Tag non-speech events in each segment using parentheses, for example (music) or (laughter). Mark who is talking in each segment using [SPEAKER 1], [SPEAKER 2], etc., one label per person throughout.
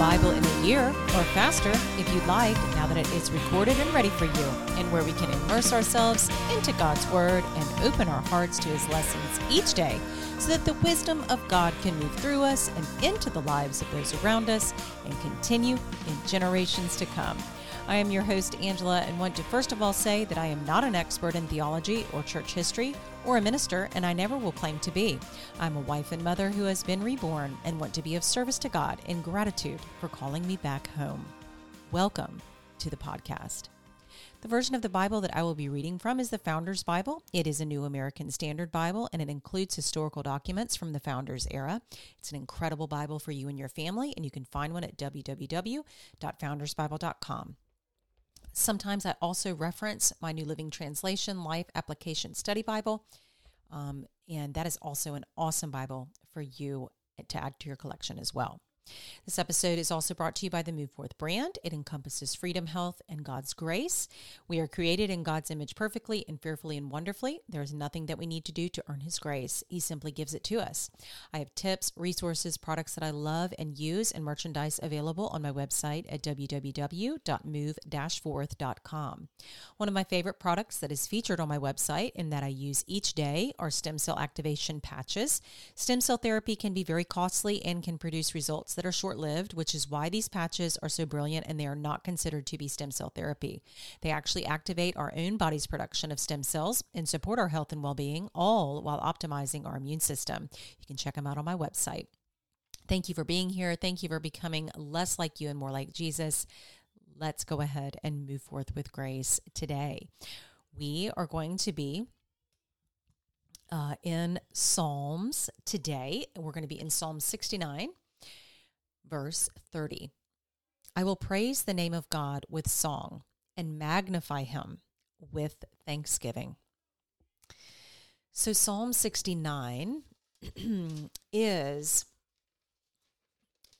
[SPEAKER 1] Bible in a year or faster if you'd like, now that it is recorded and ready for you, and where we can immerse ourselves into God's Word and open our hearts to His lessons each day so that the wisdom of God can move through us and into the lives of those around us and continue in generations to come. I am your host, Angela, and want to first of all say that I am not an expert in theology or church history or a minister, and I never will claim to be. I'm a wife and mother who has been reborn and want to be of service to God in gratitude for calling me back home. Welcome to the podcast. The version of the Bible that I will be reading from is the Founders Bible. It is a New American Standard Bible and it includes historical documents from the Founders era. It's an incredible Bible for you and your family, and you can find one at www.foundersbible.com. Sometimes I also reference my New Living Translation Life Application Study Bible, um, and that is also an awesome Bible for you to add to your collection as well. This episode is also brought to you by the Move Forth brand. It encompasses freedom, health, and God's grace. We are created in God's image perfectly and fearfully and wonderfully. There is nothing that we need to do to earn His grace. He simply gives it to us. I have tips, resources, products that I love and use, and merchandise available on my website at www.move-forth.com. One of my favorite products that is featured on my website and that I use each day are stem cell activation patches. Stem cell therapy can be very costly and can produce results that are short lived, which is why these patches are so brilliant and they are not considered to be stem cell therapy. They actually activate our own body's production of stem cells and support our health and well being, all while optimizing our immune system. You can check them out on my website. Thank you for being here. Thank you for becoming less like you and more like Jesus. Let's go ahead and move forth with grace today. We are going to be uh, in Psalms today. We're going to be in Psalm 69 verse 30. I will praise the name of God with song and magnify him with thanksgiving. So, Psalm 69 (clears throat) is,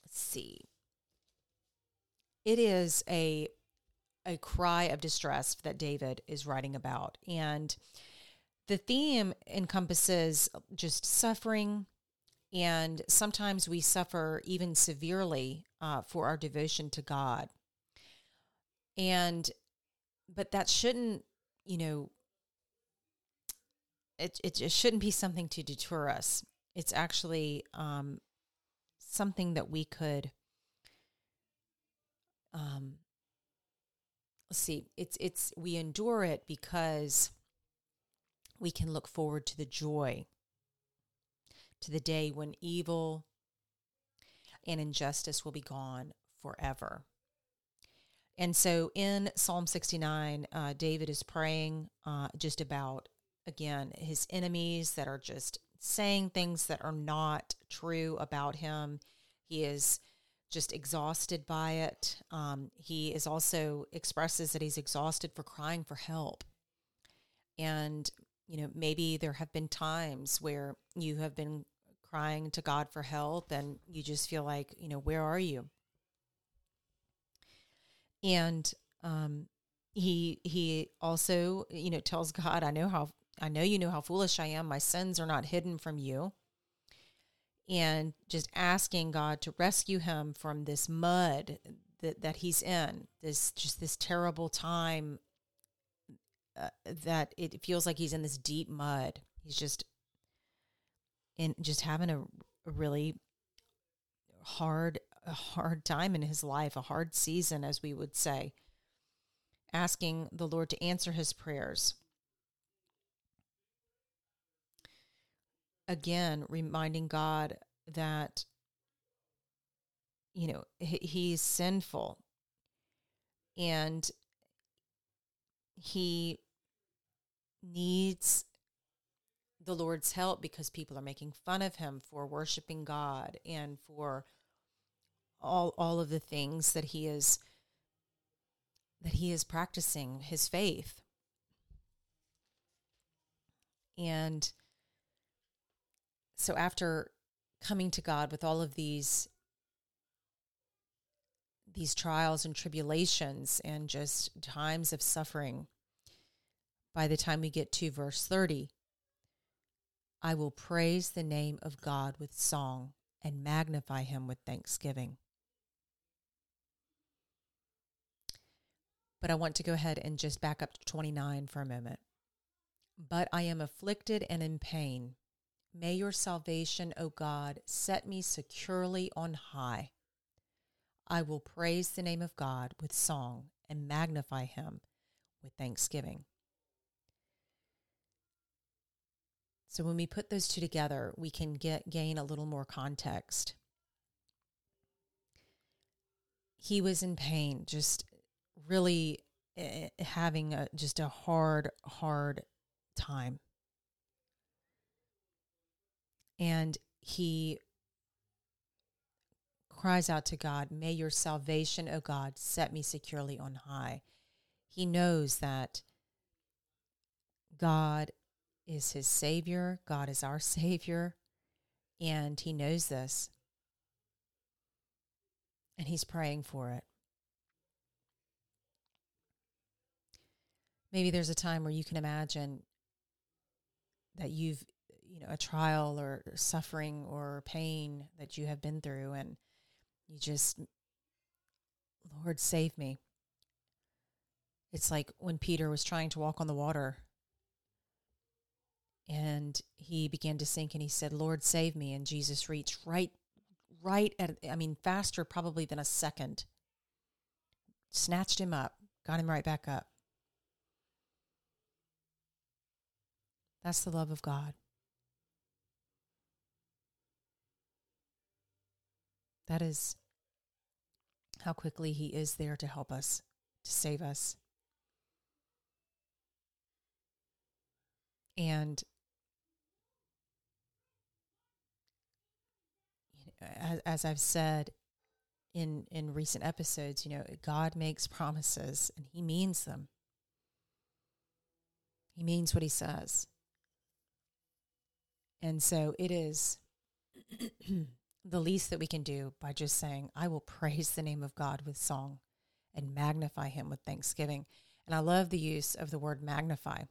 [SPEAKER 1] let's see, it is a, a cry of distress that David is writing about. And the theme encompasses just suffering, and sometimes we suffer even severely uh, for our devotion to God. And, but that shouldn't, you know, it, it just shouldn't be something to deter us. It's actually um, something that we could, um, let's see, it's, it's, we endure it because we can look forward to the joy to the day when evil and injustice will be gone forever. And so in Psalm 69, uh, David is praying uh, just about, again, his enemies that are just saying things that are not true about him. He is just exhausted by it. Um, he is also expresses that he's exhausted for crying for help. And, you know, maybe there have been times where you have been crying to God for help and you just feel like, you know, where are you? And um, he he also, you know, tells God, I know how I know you know how foolish I am. My sins are not hidden from you. And just asking God to rescue him from this mud that, that he's in, this just this terrible time uh, that it feels like he's in this deep mud. He's just and just having a, a really hard a hard time in his life, a hard season as we would say, asking the Lord to answer his prayers. Again, reminding God that you know he, he's sinful and he needs the Lord's help because people are making fun of him for worshiping God and for all all of the things that he is that he is practicing his faith. And so after coming to God with all of these these trials and tribulations and just times of suffering by the time we get to verse 30 I will praise the name of God with song and magnify him with thanksgiving. But I want to go ahead and just back up to 29 for a moment. But I am afflicted and in pain. May your salvation, O God, set me securely on high. I will praise the name of God with song and magnify him with thanksgiving. So when we put those two together, we can get gain a little more context. He was in pain, just really uh, having a, just a hard, hard time. And he cries out to God, May your salvation, O God, set me securely on high. He knows that God is his Savior, God is our (laughs) Savior, and he knows this. And he's praying for it. Maybe there's a time where you can imagine that you've, you know, a trial or suffering or pain that you have been through, and you just, Lord, save me. It's like when Peter was trying to walk on the water and he began to sink and he said, Lord, save me. And Jesus reached right, right at, I mean, faster probably than a second, snatched him up, got him right back up. That's the love of God. That is how quickly He is there to help us, to save us. And as, as I've said in in recent episodes, you know, God makes promises and He means them. He means what He says. And so it is (clears throat) the least that we can do by just saying, I will praise the name of God with song and magnify him with thanksgiving. And I love the use of the word magnify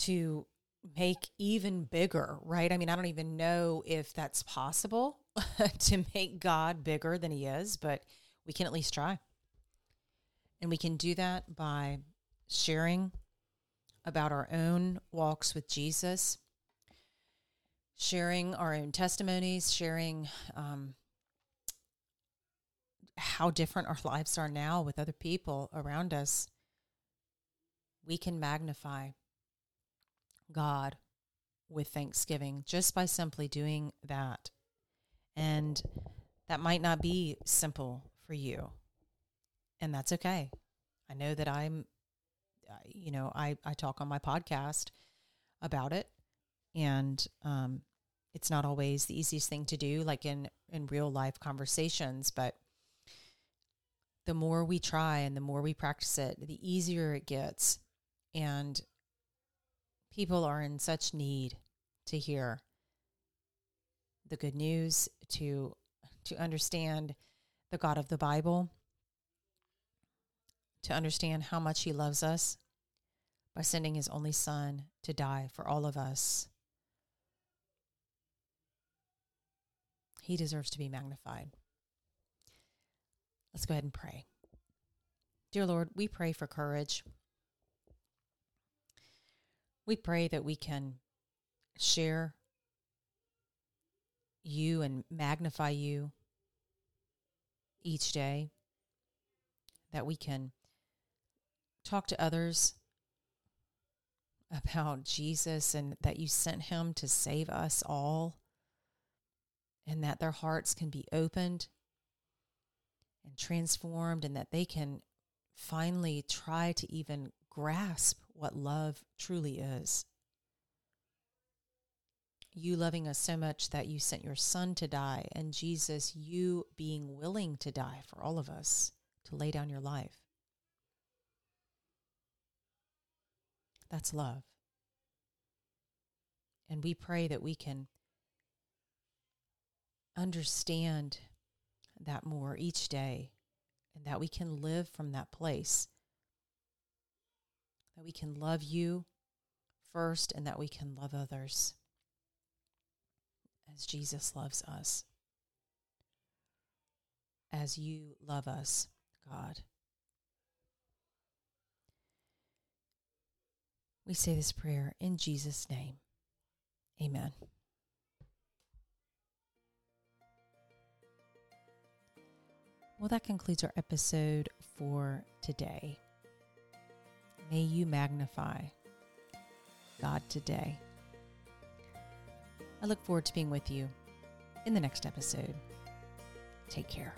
[SPEAKER 1] to make even bigger, right? I mean, I don't even know if that's possible (laughs) to make God bigger than he is, but we can at least try. And we can do that by sharing about our own walks with Jesus sharing our own testimonies, sharing um, how different our lives are now with other people around us, we can magnify God with thanksgiving just by simply doing that. And that might not be simple for you. And that's okay. I know that I'm, you know, I, I talk on my podcast about it. And um, it's not always the easiest thing to do like in in real life conversations but the more we try and the more we practice it the easier it gets and people are in such need to hear the good news to to understand the God of the Bible to understand how much he loves us by sending his only son to die for all of us He deserves to be magnified. Let's go ahead and pray. Dear Lord, we pray for courage. We pray that we can share you and magnify you each day, that we can talk to others about Jesus and that you sent him to save us all and that their hearts can be opened and transformed, and that they can finally try to even grasp what love truly is. You loving us so much that you sent your son to die, and Jesus, you being willing to die for all of us, to lay down your life. That's love. And we pray that we can understand that more each day and that we can live from that place. That we can love you first and that we can love others as Jesus loves us. As you love us, God. We say this prayer in Jesus' name. Amen. Well, that concludes our episode for today. May you magnify God today. I look forward to being with you in the next episode. Take care.